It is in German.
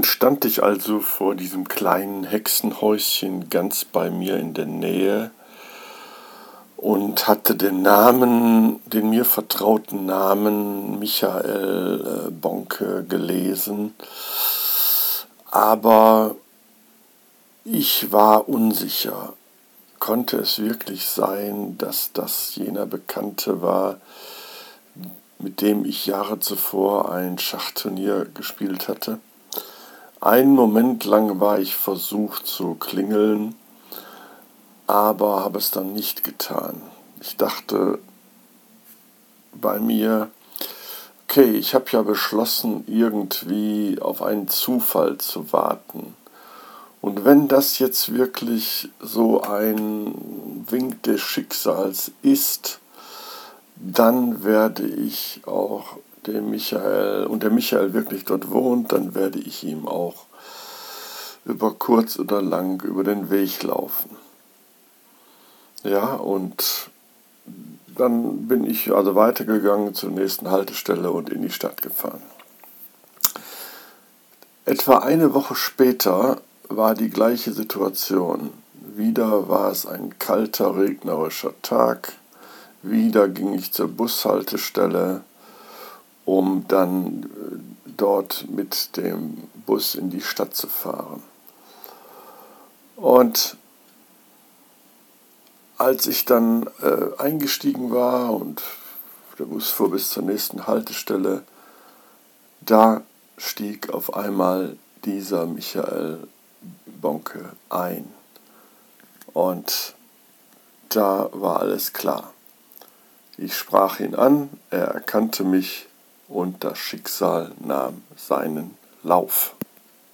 Nun stand ich also vor diesem kleinen Hexenhäuschen ganz bei mir in der Nähe und hatte den Namen, den mir vertrauten Namen Michael äh, Bonke gelesen. Aber ich war unsicher. Konnte es wirklich sein, dass das jener Bekannte war, mit dem ich Jahre zuvor ein Schachturnier gespielt hatte? Einen Moment lang war ich versucht zu klingeln, aber habe es dann nicht getan. Ich dachte bei mir, okay, ich habe ja beschlossen, irgendwie auf einen Zufall zu warten. Und wenn das jetzt wirklich so ein Wink des Schicksals ist, dann werde ich auch dem Michael, und der Michael wirklich dort wohnt, dann werde ich ihm auch über kurz oder lang über den Weg laufen. Ja, und dann bin ich also weitergegangen zur nächsten Haltestelle und in die Stadt gefahren. Etwa eine Woche später war die gleiche Situation. Wieder war es ein kalter, regnerischer Tag. Wieder ging ich zur Bushaltestelle, um dann äh, dort mit dem Bus in die Stadt zu fahren. Und als ich dann äh, eingestiegen war und der Bus fuhr bis zur nächsten Haltestelle, da stieg auf einmal dieser Michael Bonke ein. Und da war alles klar. Ich sprach ihn an, er erkannte mich und das Schicksal nahm seinen Lauf.